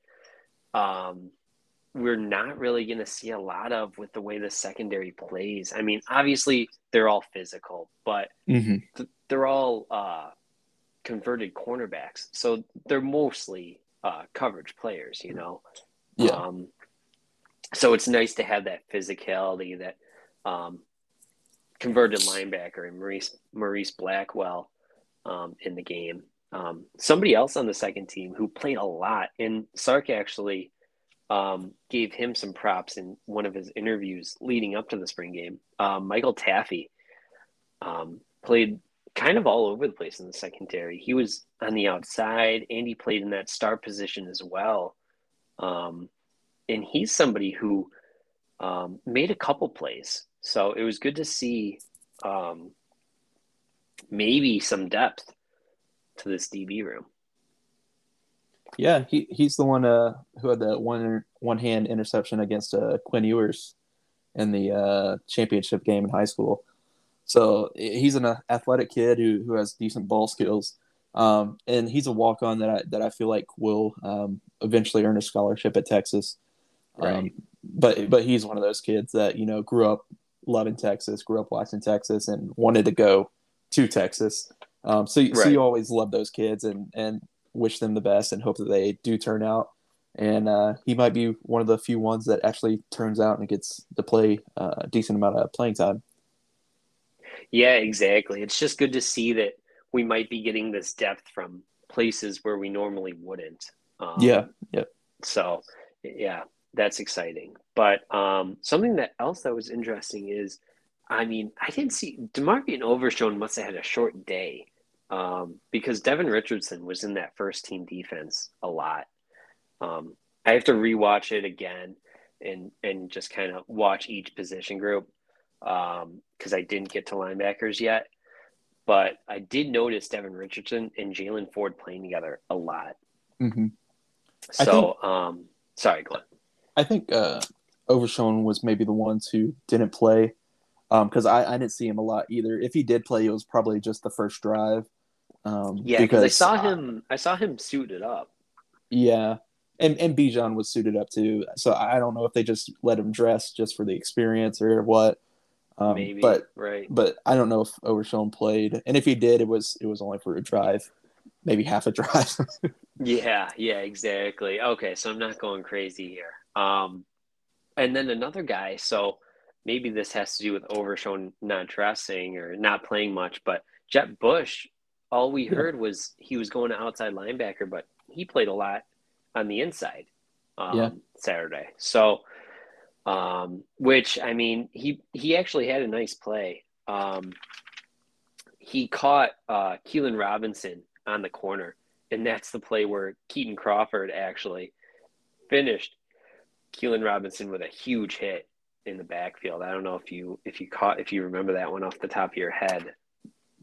um, we're not really going to see a lot of with the way the secondary plays. I mean, obviously they're all physical, but mm-hmm. th- they're all uh, converted cornerbacks, so they're mostly uh, coverage players. You know. Yeah. Um, so it's nice to have that physicality that um, converted linebacker and Maurice Maurice Blackwell um, in the game. Um, somebody else on the second team who played a lot, and Sark actually um, gave him some props in one of his interviews leading up to the spring game. Um, Michael Taaffe um, played kind of all over the place in the secondary. He was on the outside, and he played in that star position as well. Um, and he's somebody who made a couple plays so it was good to see um, maybe some depth to this DB room. Yeah, he, he's the one uh, who had the one one hand interception against uh, Quinn Ewers in the uh, championship game in high school. So he's an athletic kid who, who has decent ball skills, um, and he's a walk on that I that I feel like will um, eventually earn a scholarship at Texas. Right. Um, but but he's one of those kids that you know grew up loving Texas, grew up watching Texas, and wanted to go to Texas. Um, so, right. so you always love those kids and and wish them the best and hope that they do turn out. and uh, he might be one of the few ones that actually turns out and gets to play uh, a decent amount of playing time. Yeah, exactly. It's just good to see that we might be getting this depth from places where we normally wouldn't. Um, yeah, yeah. So, yeah, that's exciting. But um, something that else that was interesting is, I mean, I didn't see DeMarvion Overshown must have had a short day um, because Devin Richardson was in that first team defense a lot. Um, I have to rewatch it again and and just kind of watch each position group because um, I didn't get to linebackers yet. But I did notice Devin Richardson and Jaylan Ford playing together a lot. Mm-hmm. So, think, um, sorry, Glenn. I think uh, Overshown was maybe the ones who didn't play because um, I, I didn't see him a lot either. If he did play, it was probably just the first drive. Um, yeah, because I saw him. I saw him suited up. Yeah, and and Bijan was suited up too. So I don't know if they just let him dress just for the experience or what. Um, Maybe, but right. But I don't know if Overshown played, and if he did, it was it was only for a drive, maybe half a [laughs] drive. yeah, yeah, exactly. Okay, so I'm not going crazy here. Um, and then another guy. So maybe this has to do with Overshown not dressing or not playing much, but Jett Bush. All we heard was he was going to outside linebacker, but he played a lot on the inside um, yeah. Saturday. So, um, which I mean, he he actually had a nice play. Um, he caught uh, Keilan Robinson on the corner, and that's the play where Kitan Crawford actually finished Keilan Robinson with a huge hit in the backfield. I don't know if you if you caught if you remember that one off the top of your head,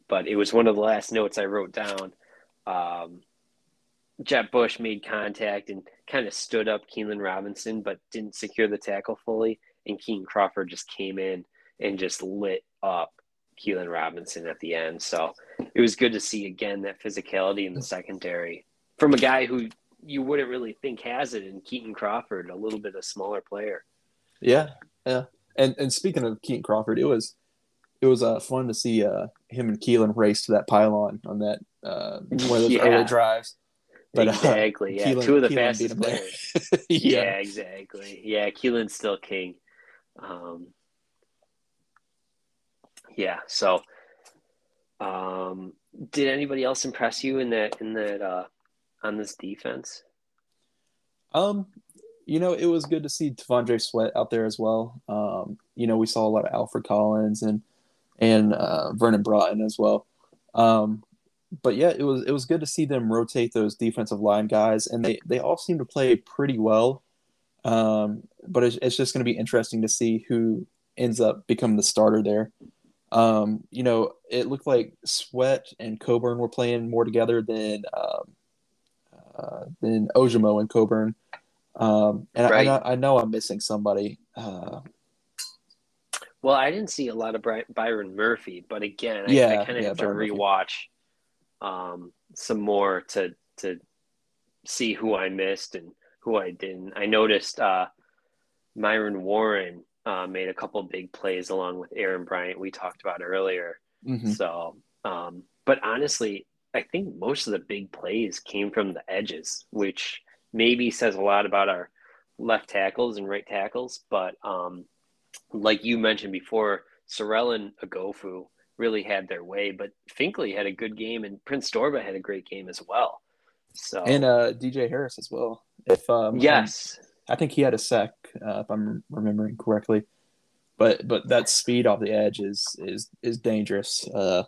but it was one of the last notes I wrote down. Um, Jett Bush made contact and kind of stood up Keilan Robinson, but didn't secure the tackle fully. And Kitan Crawford just came in and just lit up Keilan Robinson at the end. So it was good to see again that physicality in the secondary from a guy who you wouldn't really think has it in Kitan Crawford, a little bit of smaller player. Yeah, yeah. And and speaking of Kitan Crawford, it was it was uh, fun to see uh, him and Keilan race to that pylon on that uh, one of those yeah. early drives. But, uh, exactly. Uh, yeah, Keilan, two of the Keilan fastest players. [laughs] yeah. yeah. exactly. Yeah, Keilan's still king. Um, yeah. So, um, did anybody else impress you in that in that uh, on this defense? Um, you know, it was good to see T'Vondre Sweat out there as well. Um, you know, we saw a lot of Alfred Collins and and uh, Vernon Broughton as well. Um, but yeah, it was it was good to see them rotate those defensive line guys, and they they all seem to play pretty well. Um, but it's, it's just going to be interesting to see who ends up becoming the starter there. Um, you know, it looked like Sweat and Coburn were playing more together than um, uh, than Ojomo and Coburn. Um, and right. I, I, know I'm missing somebody. Uh, well, I didn't see a lot of Byron Murphy, but again, I, yeah, I kind of yeah, have to rewatch. Um, some more to to see who I missed and who I didn't. I noticed uh, Myron Warren uh, made a couple big plays along with Aaron Bryant we talked about earlier. Mm-hmm. So, um, but honestly, I think most of the big plays came from the edges, which maybe says a lot about our left tackles and right tackles. But um, like you mentioned before, Sorrell and Oghoufo really had their way. But Finkley had a good game, and Prince Dorbah had a great game as well. So and uh, DJ Harris as well. If um, yes, I think he had a sec, uh, if I'm remembering correctly. But but that speed off the edge is is is dangerous. Uh,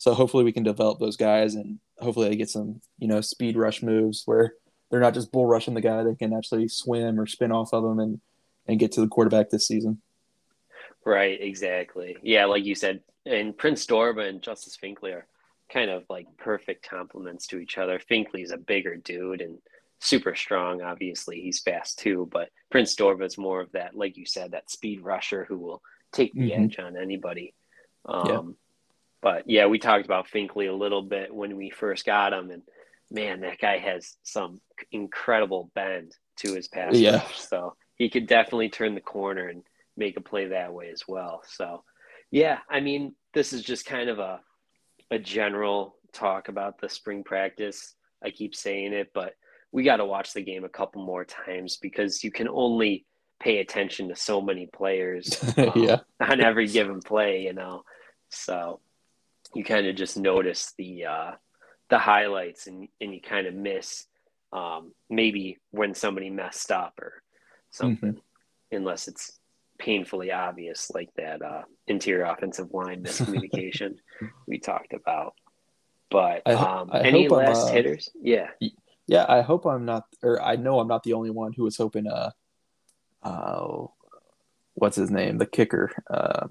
so hopefully we can develop those guys, and hopefully they get some you know speed rush moves where they're not just bull rushing the guy; they can actually swim or spin off of them and and get to the quarterback this season. Right, exactly. Yeah, like you said, and Prince Dorbah and Justice Finkley are kind of like perfect complements to each other. Finkley's a bigger dude and super strong. Obviously, he's fast too, but Prince Dorbah is more of that, like you said, that speed rusher who will take the mm-hmm. edge on anybody. Um, yeah. But yeah, we talked about Finkley a little bit when we first got him, and man, that guy has some incredible bend to his pass yeah. rush. So he could definitely turn the corner and make a play that way as well. So yeah, I mean, this is just kind of a a general talk about the spring practice. I keep saying it, but we got to watch the game a couple more times because you can only pay attention to so many players [laughs] um, yeah. on every given play, you know. So you kind of just notice the uh, the highlights and and you kind of miss um, maybe when somebody messed up or something, mm-hmm. unless it's painfully obvious, like that uh, interior offensive line miscommunication [laughs] we talked about. But um, I, I any last uh, hitters? Yeah. Yeah, I hope I'm not, or I know I'm not the only one who was hoping. Uh, uh what's his name? The kicker. Uh,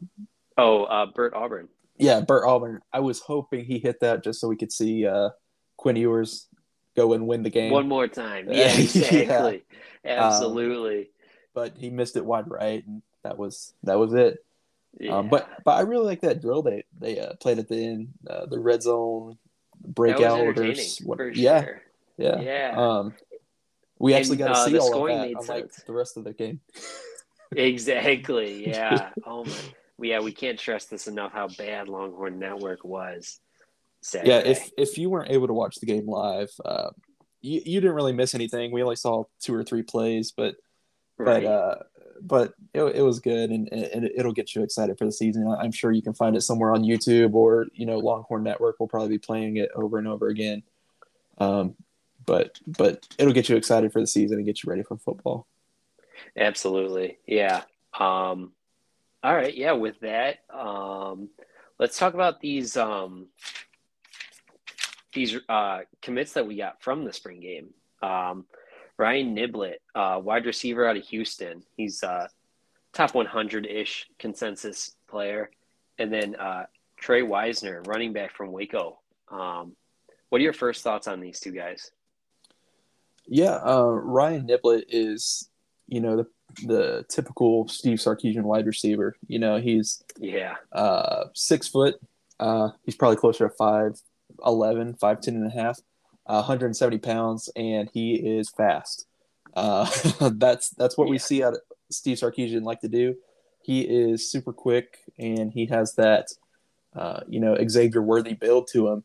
oh, uh, Bert Auburn. Yeah, Bert Auburn. I was hoping he hit that just so we could see uh, Quinn Ewers go and win the game one more time. [laughs] Yeah, exactly, yeah. absolutely. Um, but he missed it wide right, and that was that was it. Um, yeah. Um, but but I really like that drill they they uh, played at the end, uh, the red zone breakout orders. What, yeah, sure. yeah, yeah. Um, we actually got to uh, see all of that, unlike the rest of the game. exactly. Yeah. [laughs] oh my. Yeah, we can't stress this enough how bad Longhorn Network was. Saturday. Yeah, if if you weren't able to watch the game live, uh, you you didn't really miss anything. We only saw two or three plays, but right. but uh, but it, it was good and, and it'll get you excited for the season. I'm sure you can find it somewhere on YouTube or you know Longhorn Network will probably be playing it over and over again. Um, but but it'll get you excited for the season and get you ready for football. Absolutely, yeah. Um, all right, yeah. With that, um, let's talk about these um, these uh, commits that we got from the spring game. Um, Ryan Niblett, uh, wide receiver out of Houston. He's uh, top 100 ish consensus player. And then uh, Trey Wisner, running back from Waco. Um, what are your first thoughts on these two guys? Yeah, uh, Ryan Niblett is, you know, the the typical Steve Sarkisian wide receiver. You know, he's yeah uh, six foot. Uh, he's probably closer to five eleven, five ten and a half. 170 pounds, and he is fast. Uh, [laughs] that's that's what yeah. we see out of Steve Sarkisian like to do. He is super quick, and he has that uh, you know Xavier Worthy build to him.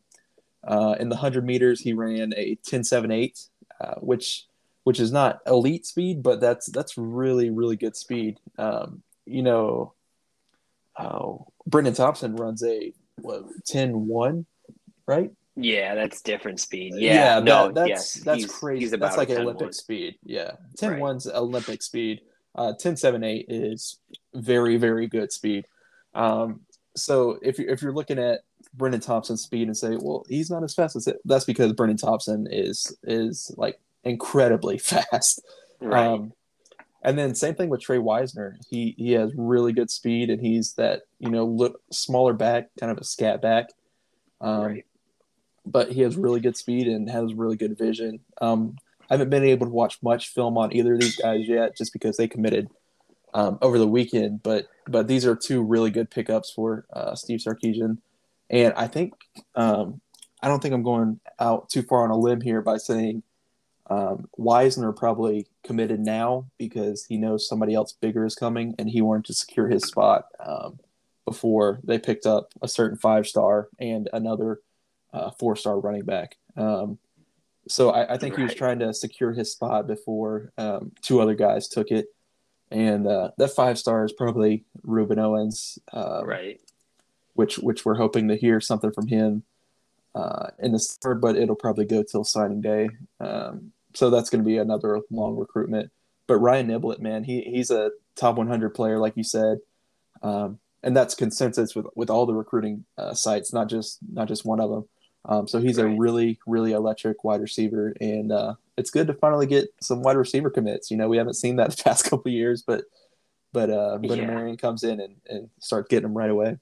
Uh, in the 100 meters, he ran a 10.78, uh, which which is not elite speed, but that's that's really really good speed. Um, you know, oh, Brenen Thompson runs a what, 10.1, right? Yeah, that's different speed. Yeah, yeah no, that, that's yes, that's he's, crazy. He's that's like Olympic speed. Yeah, 10 right. one's Olympic speed. Uh, 10 7 8 is very very good speed. Um, so if you if you're looking at Brenen Thompson's speed and say, well, he's not as fast as it, that's because Brenen Thompson is is like incredibly [laughs] fast. Right. Um, and then same thing with Trey Wisner. He he has really good speed and he's that you know look smaller back, kind of a scat back. Um, right but he has really good speed and has really good vision. Um, I haven't been able to watch much film on either of these guys yet, just because they committed um, over the weekend. But but these are two really good pickups for uh, Steve Sarkisian, and I think um, I don't think I'm going out too far on a limb here by saying um, Wisner probably committed now because he knows somebody else bigger is coming, and he wanted to secure his spot um, before they picked up a certain five star and another uh, four star running back. Um, so I, I think right. he was trying to secure his spot before um, two other guys took it. And uh, that five star is probably Rueben Owens, uh, right? Which which we're hoping to hear something from him uh, in the third, but it'll probably go till signing day. Um, so that's going to be another long recruitment. But Ryan Niblett, man, he he's a top 100 player, like you said. Um, and that's consensus with, with all the recruiting uh, sites, not just not just one of them. Um, so he's right. a really, really electric wide receiver, and uh, it's good to finally get some wide receiver commits. You know, we haven't seen that [laughs] the past couple years, but but uh, Brennan yeah. Marion comes in and, and starts getting them right away.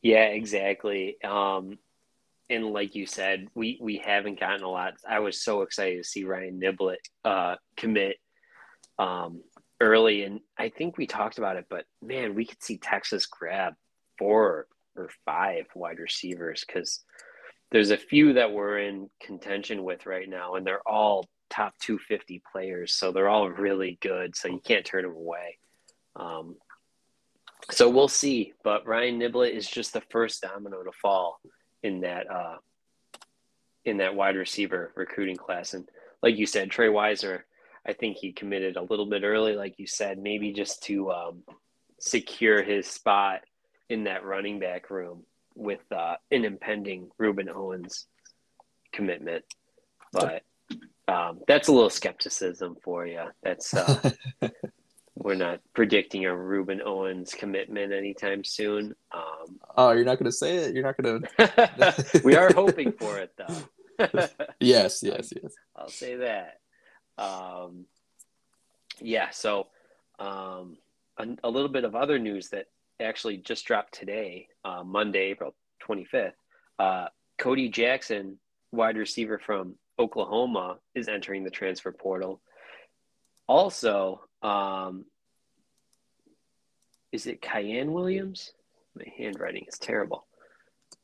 Yeah, exactly. Um, and like you said, we we haven't gotten a lot. I was so excited to see Ryan Niblett uh, commit um, early, and I think we talked about it. But man, we could see Texas grab four or five wide receivers because there's a few that we're in contention with right now, and they're all top 250 players, so they're all really good. So you can't turn them away. Um, so we'll see. But Ryan Niblett is just the first domino to fall in that uh, in that wide receiver recruiting class. And like you said, Trey Wisner, I think he committed a little bit early, like you said, maybe just to um, secure his spot in that running back room with uh, an impending Rueben Owens commitment. But um, that's a little skepticism for you. That's uh, [laughs] we're not predicting a Rueben Owens commitment anytime soon. Um, oh, you're not going to say it. You're not going [laughs] to. we are hoping for it, though. [laughs] yes, [laughs] yes, yes. I'll say that. Um, yeah. So, um, a, a, little bit of other news that actually just dropped today, uh, Monday, April 25th. Uh, Cody Jackson, wide receiver from Oklahoma, is entering the transfer portal. Also, um, is it Cayenne Williams? My handwriting is terrible.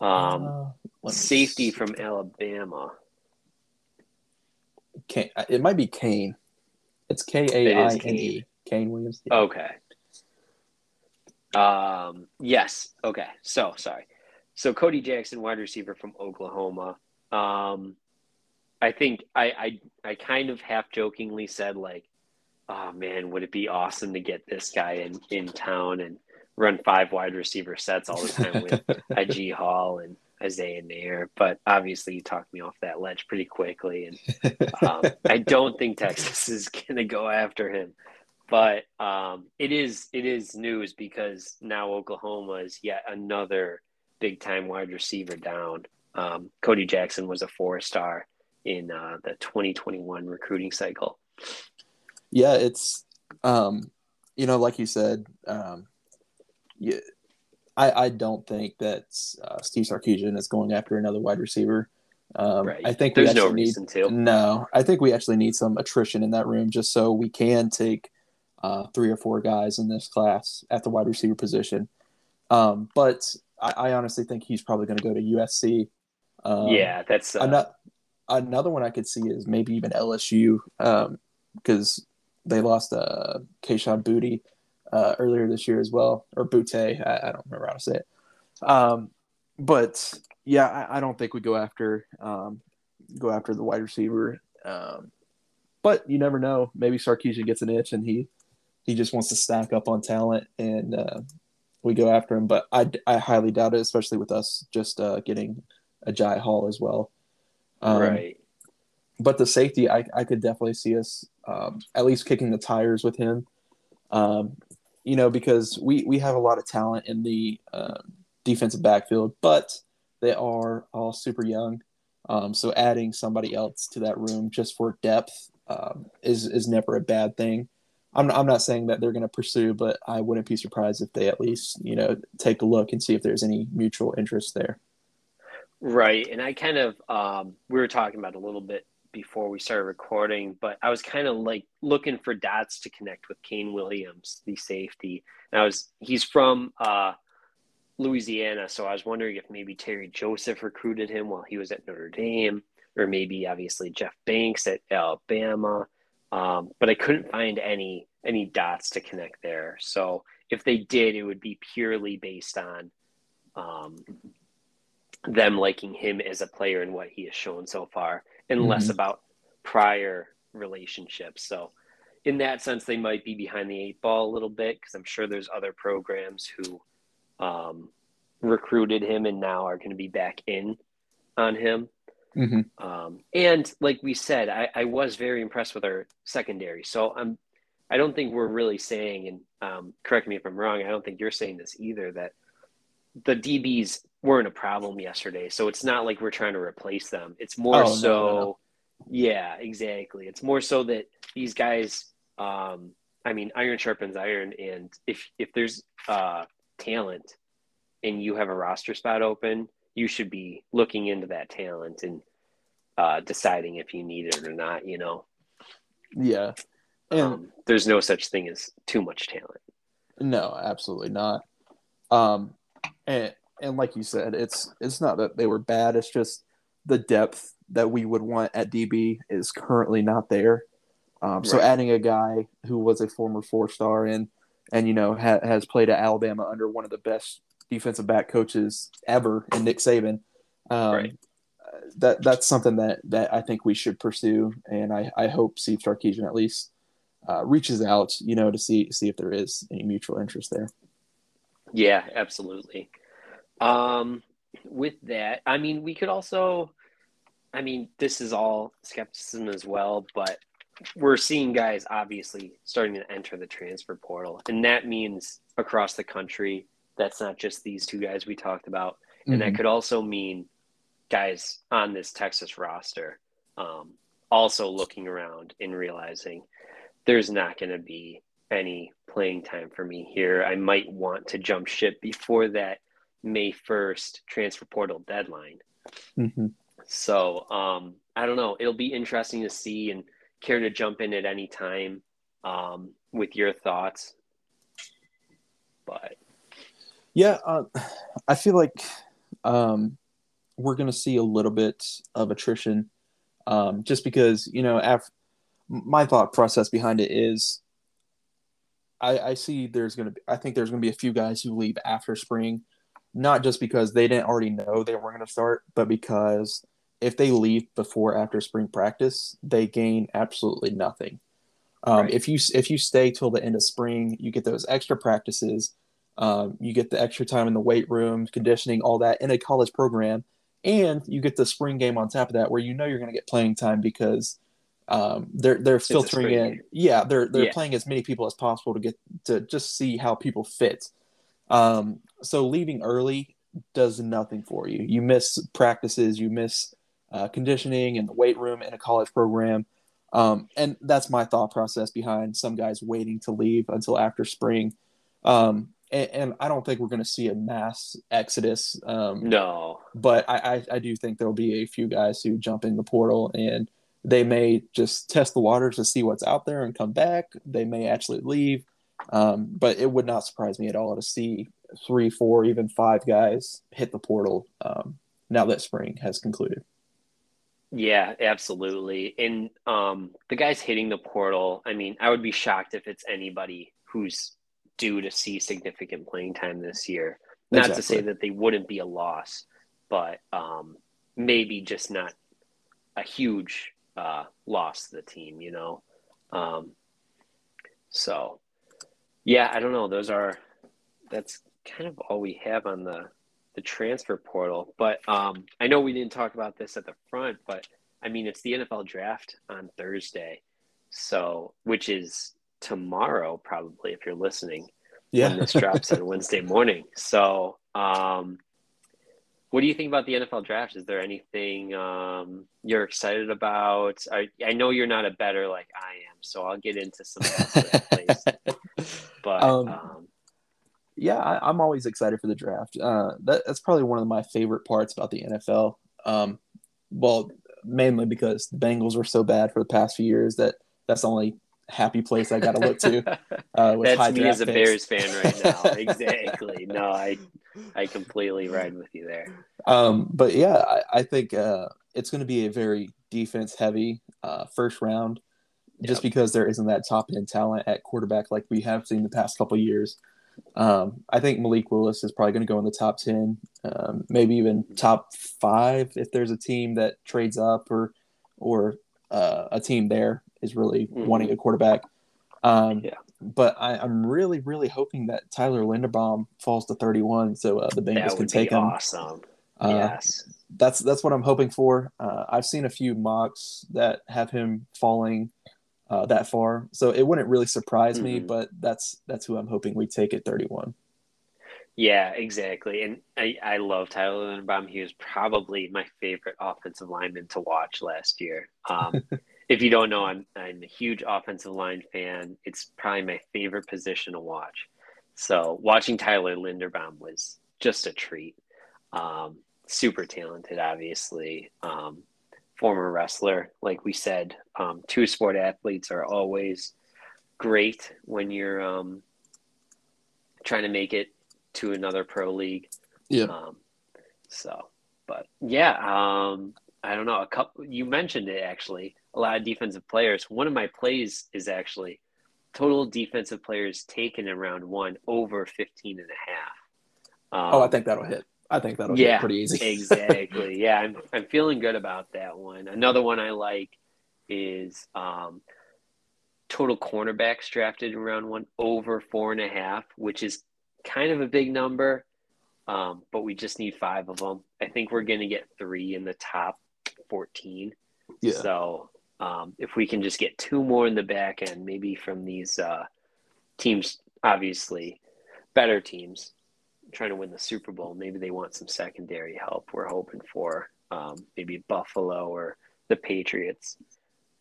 Um, uh, safety from Alabama. Kaine, it might be Kaine. It's K A I N E. Kaine Williams. Yeah. Okay. Um. Yes. Okay. So sorry. So Cody Jackson, wide receiver from Oklahoma. Um, I think I I I kind of half jokingly said like oh man, would it be awesome to get this guy in in town and run five wide receiver sets all the time with [laughs] Agiye Hall and Isaiah Neyor? But obviously, you talked me off that ledge pretty quickly, and um, [laughs] I don't think Texas [laughs] is going to go after him. But um, it is it is news because now Oklahoma is yet another big time wide receiver down. Um, Cody Jackson was a four star in uh, the 2021 recruiting cycle yeah, it's um, you know, like you said, um, yeah, I I don't think that uh, Steve Sarkisian is going after another wide receiver. Um, right. I think there's no reason to. No, I think we actually need some attrition in that room just so we can take uh, three or four guys in this class at the wide receiver position. Um, but I, I, honestly think he's probably going to go to USC. Um, yeah, that's uh... another another one I could see is maybe even LSU because um, they lost uh, Kayshon Boutte uh, earlier this year as well, or Boutte. I, I, don't remember how to say it. Um, but yeah, I, I, don't think we go after um, go after the wide receiver. Um, but you never know. Maybe Sarkisian gets an itch and he he just wants to stack up on talent and uh, we go after him. But I, I highly doubt it, especially with us just uh, getting Agiye Hall as well. Um, right but the safety, I, I could definitely see us um, at least kicking the tires with him. Um, you know, because we, we have a lot of talent in the uh, defensive backfield, but they are all super young. Um, so adding somebody else to that room just for depth um, is is never a bad thing. I'm I'm not saying that they're going to pursue, but I wouldn't be surprised if they at least you know take a look and see if there's any mutual interest there. Right, and I kind of um, we were talking about a little bit before we started recording, but I was kind of like looking for dots to connect with Kaine Williams, the safety. And I was he's from uh, Louisiana, so I was wondering if maybe Terry Joseph recruited him while he was at Notre Dame, or maybe obviously Jeff Banks at Alabama. Um, but I couldn't find any any dots to connect there. So if they did, it would be purely based on um, them liking him as a player and what he has shown so far and mm-hmm. less about prior relationships. So, in that sense, they might be behind the eight ball a little bit because I'm sure there's other programs who um, recruited him and now are going to be back in on him. Mm-hmm. Um, and like we said, I, I, was very impressed with our secondary. So I'm, I don't think we're really saying, and um, correct me if I'm wrong. I don't think you're saying this either that the DBs weren't a problem yesterday. So it's not like we're trying to replace them. It's more oh, so, no, no, yeah, exactly. It's more so that these guys, um, I mean, iron sharpens iron, and if if there's uh, talent and you have a roster spot open, you should be looking into that talent and uh, deciding if you need it or not. You know. Yeah. And um, there's no such thing as too much talent. No, absolutely not. Um, and and like you said, it's it's not that they were bad. It's just the depth that we would want at DB is currently not there. Um, so adding a guy who was a former four star and and you know ha- has played at Alabama under one of the best defensive back coaches ever in Nick Saban, um, right. that that's something that that I think we should pursue, and I I hope Steve Sarkisian at least uh, reaches out, you know, to see see if there is any mutual interest there. Yeah, absolutely. Um, with that, I mean, we could also, I mean, this is all skepticism as well, but we're seeing guys obviously starting to enter the transfer portal, and that means across the country. That's not just these two guys we talked about, and mm-hmm. that could also mean guys on this Texas roster um, also looking around and realizing there's not going to be any playing time for me here. I might want to jump ship before that May 1st transfer portal deadline. Mm-hmm. So um, I don't know. It'll be interesting to see and care to jump in at any time um, with your thoughts. But yeah, uh, I feel like um, we're going to see a little bit of attrition um, just because, you know, af- my thought process behind it is I, I see there's going to be, I think there's going to be a few guys who leave after spring, not just because they didn't already know they weren't going to start, but because if they leave before after spring practice, they gain absolutely nothing. Um, right. If you if you stay till the end of spring, you get those extra practices. Um, you get the extra time in the weight room, conditioning, all that in a college program and you get the spring game on top of that where you know you're going to get playing time because um, they're they're filtering in. Game. Yeah, they're they're yeah. playing as many people as possible to get to just see how people fit. Um, so leaving early does nothing for you. You miss practices, you miss uh, conditioning and the weight room in a college program. Um, and that's my thought process behind some guys waiting to leave until after spring. Um, and, and I don't think we're going to see a mass exodus. Um, no, but I, I, I do think there'll be a few guys who jump in the portal and they may just test the waters to see what's out there and come back. They may actually leave, um, but it would not surprise me at all to see three, four, even five guys hit the portal um, now that spring has concluded. Yeah, absolutely. And um, the guys hitting the portal, I mean, I would be shocked if it's anybody who's due to see significant playing time this year. Not exactly. to say that they wouldn't be a loss, but um, maybe just not a huge uh, loss to the team, you know? Um, so, yeah, I don't know. Those are, that's kind of all we have on the, the transfer portal. But um, I know we didn't talk about this at the front, but I mean, it's the NFL draft on Thursday. So, which is tomorrow, probably if you're listening. Yeah. When this drops on [laughs] Wednesday morning. So, um, what do you think about the NFL draft? Is there anything um, you're excited about? I, I know you're not a better like I am, so I'll get into some plays. [laughs] But um, um, yeah, I, am always excited for the draft. Uh, that, that's probably one of my favorite parts about the NFL. Um, well, mainly because the Bengals were so bad for the past few years that that's the only happy place I got to look to. Uh, [laughs] That's me as a picks. Bears fan right now. [laughs] exactly. No, I I completely ride with you there. Um, but yeah, I, I think uh, it's going to be a very defense heavy uh, first round, just yep. because there isn't that top end talent at quarterback like we have seen the past couple years. Um, I think Malik Willis is probably going to go in the top ten, um, maybe even top five if there's a team that trades up or or uh, a team there is really mm-hmm. wanting a quarterback. Um, yeah. But I, am really, really hoping that Tyler Linderbaum falls to 31, so uh, the Bengals can take him. Awesome. Uh, yes. That's that's what I'm hoping for. Uh, I've seen a few mocks that have him falling uh, that far, so it wouldn't really surprise mm-hmm. me. But that's that's who I'm hoping we take at 31. Yeah, exactly. And I, I love Tyler Linderbaum. He was probably my favorite offensive lineman to watch last year. Um, [laughs] if you don't know, I'm I'm a huge offensive line fan. It's probably my favorite position to watch. So watching Tyler Linderbaum was just a treat. Um, super talented, obviously. Um, former wrestler, like we said. Um, two sport athletes are always great when you're um, trying to make it to another pro league. Yeah. Um, so, but yeah, um, I don't know. A couple. You mentioned it actually a lot of defensive players. One of my plays is actually total defensive players taken in round one over 15 and a half. Um, oh, I think that'll hit. I think that'll yeah, be pretty easy. [laughs] exactly. Yeah, I'm I'm feeling good about that one. Another one I like is um, total cornerbacks drafted in round one over four and a half, which is kind of a big number, um, but we just need five of them. I think we're going to get three in the top 14. Yeah. So um, if we can just get two more in the back end, maybe from these uh, teams, obviously better teams trying to win the Super Bowl, maybe they want some secondary help. We're hoping for um, maybe Buffalo or the Patriots,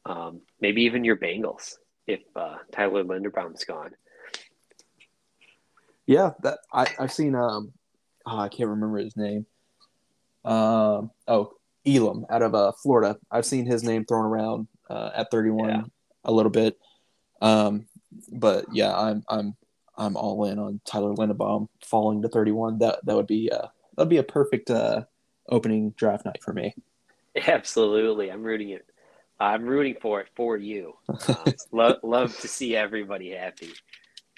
um, maybe even your Bengals if uh, Tyler Linderbaum's gone. Yeah, that I I've seen um oh, I can't remember his name. Um oh Elam out of uh, Florida. I've seen his name thrown around uh, at 31 Yeah. a little bit. Um, but yeah, I'm I'm I'm all in on Tyler Linderbaum falling to 31. That that would be uh that'd be a perfect uh opening draft night for me. [laughs] Absolutely, I'm rooting it. I'm rooting for it for you. Um, [laughs] love love to see everybody happy.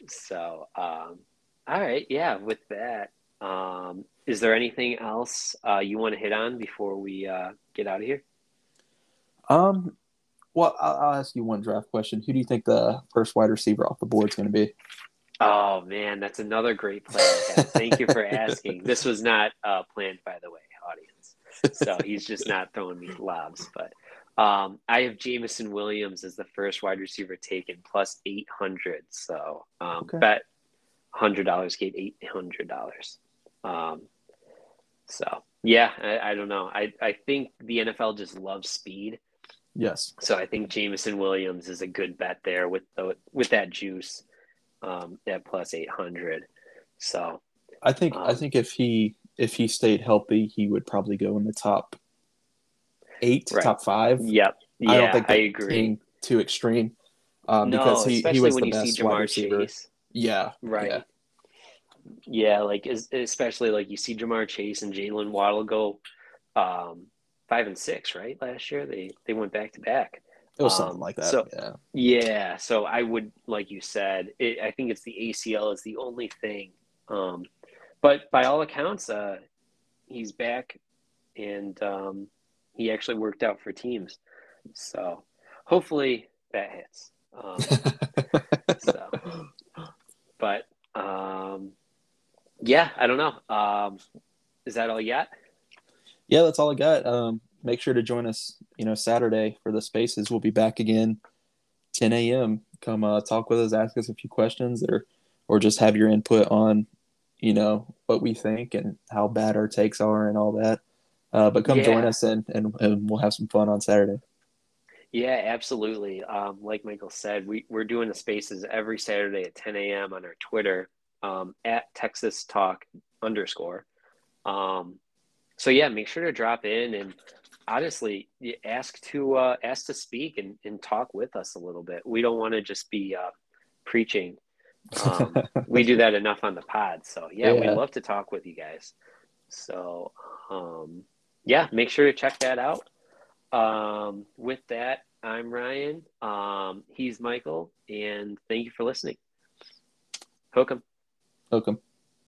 So, um, all right, yeah. With that, um, is there anything else uh, you want to hit on before we uh, get out of here? Um, well, I'll, I'll ask you one draft question. Who do you think the first wide receiver off the board is going to be? Oh man, that's another great plan. Thank you for [laughs] asking. This was not uh, planned, by the way, audience. So he's just not throwing me lobs. But um, I have Jameson Williams as the first wide receiver taken plus eight hundred. So um, Okay. bet hundred dollars get eight hundred dollars. Um, so yeah, I, I don't know. I I think the NFL just loves speed. Yes. So I think Jameson Williams is a good bet there with the with that juice um, at plus eight hundred. So I think I Um, think if he if he stayed healthy, he would probably go in the top eight, Right. top five. yep, yeah, I I, don't think they're agree. being too extreme um, no, because he, he was when the you best see wide Jamar receiver. Chase, Yeah, right? Yeah. Yeah, like especially like you see Ja'Marr Chase and Jaylen Waddle go um, five and six, right? Last year they they went back to back. It was something Um, like that. so- yeah, Yeah, so I would, like you said, it, I think it's the ACL is the only thing. Um, but by all accounts, uh, he's back, and um, he actually worked out for teams. So hopefully that hits. Um, [laughs] so, but um, yeah, I don't know. Um, is that all you got? yeah, that's all I got. Um, make sure to join us, you know, Saturday for the Spaces. We'll be back again, 10 a.m. Come uh, talk with us, ask us a few questions, or or just have your input on, you know, what we think and how bad our takes are and all that. Uh, but come join us and, and and we'll have some fun on Saturday. Yeah, absolutely. Um, like Michael said, we, we're doing the spaces every Saturday at 10 a.m. on our Twitter um, at Texas Talk underscore. Um, so yeah, make sure to drop in and honestly you ask to uh, ask to speak and, and talk with us a little bit. We don't want to just be uh, preaching. Um, [laughs] we do that enough on the pod. So yeah, we Yeah. love to talk with you guys. So um, yeah, make sure to check that out. Um, with that, I'm Ryan. Um, he's Michael, and thank you for listening. Hook 'em. Welcome.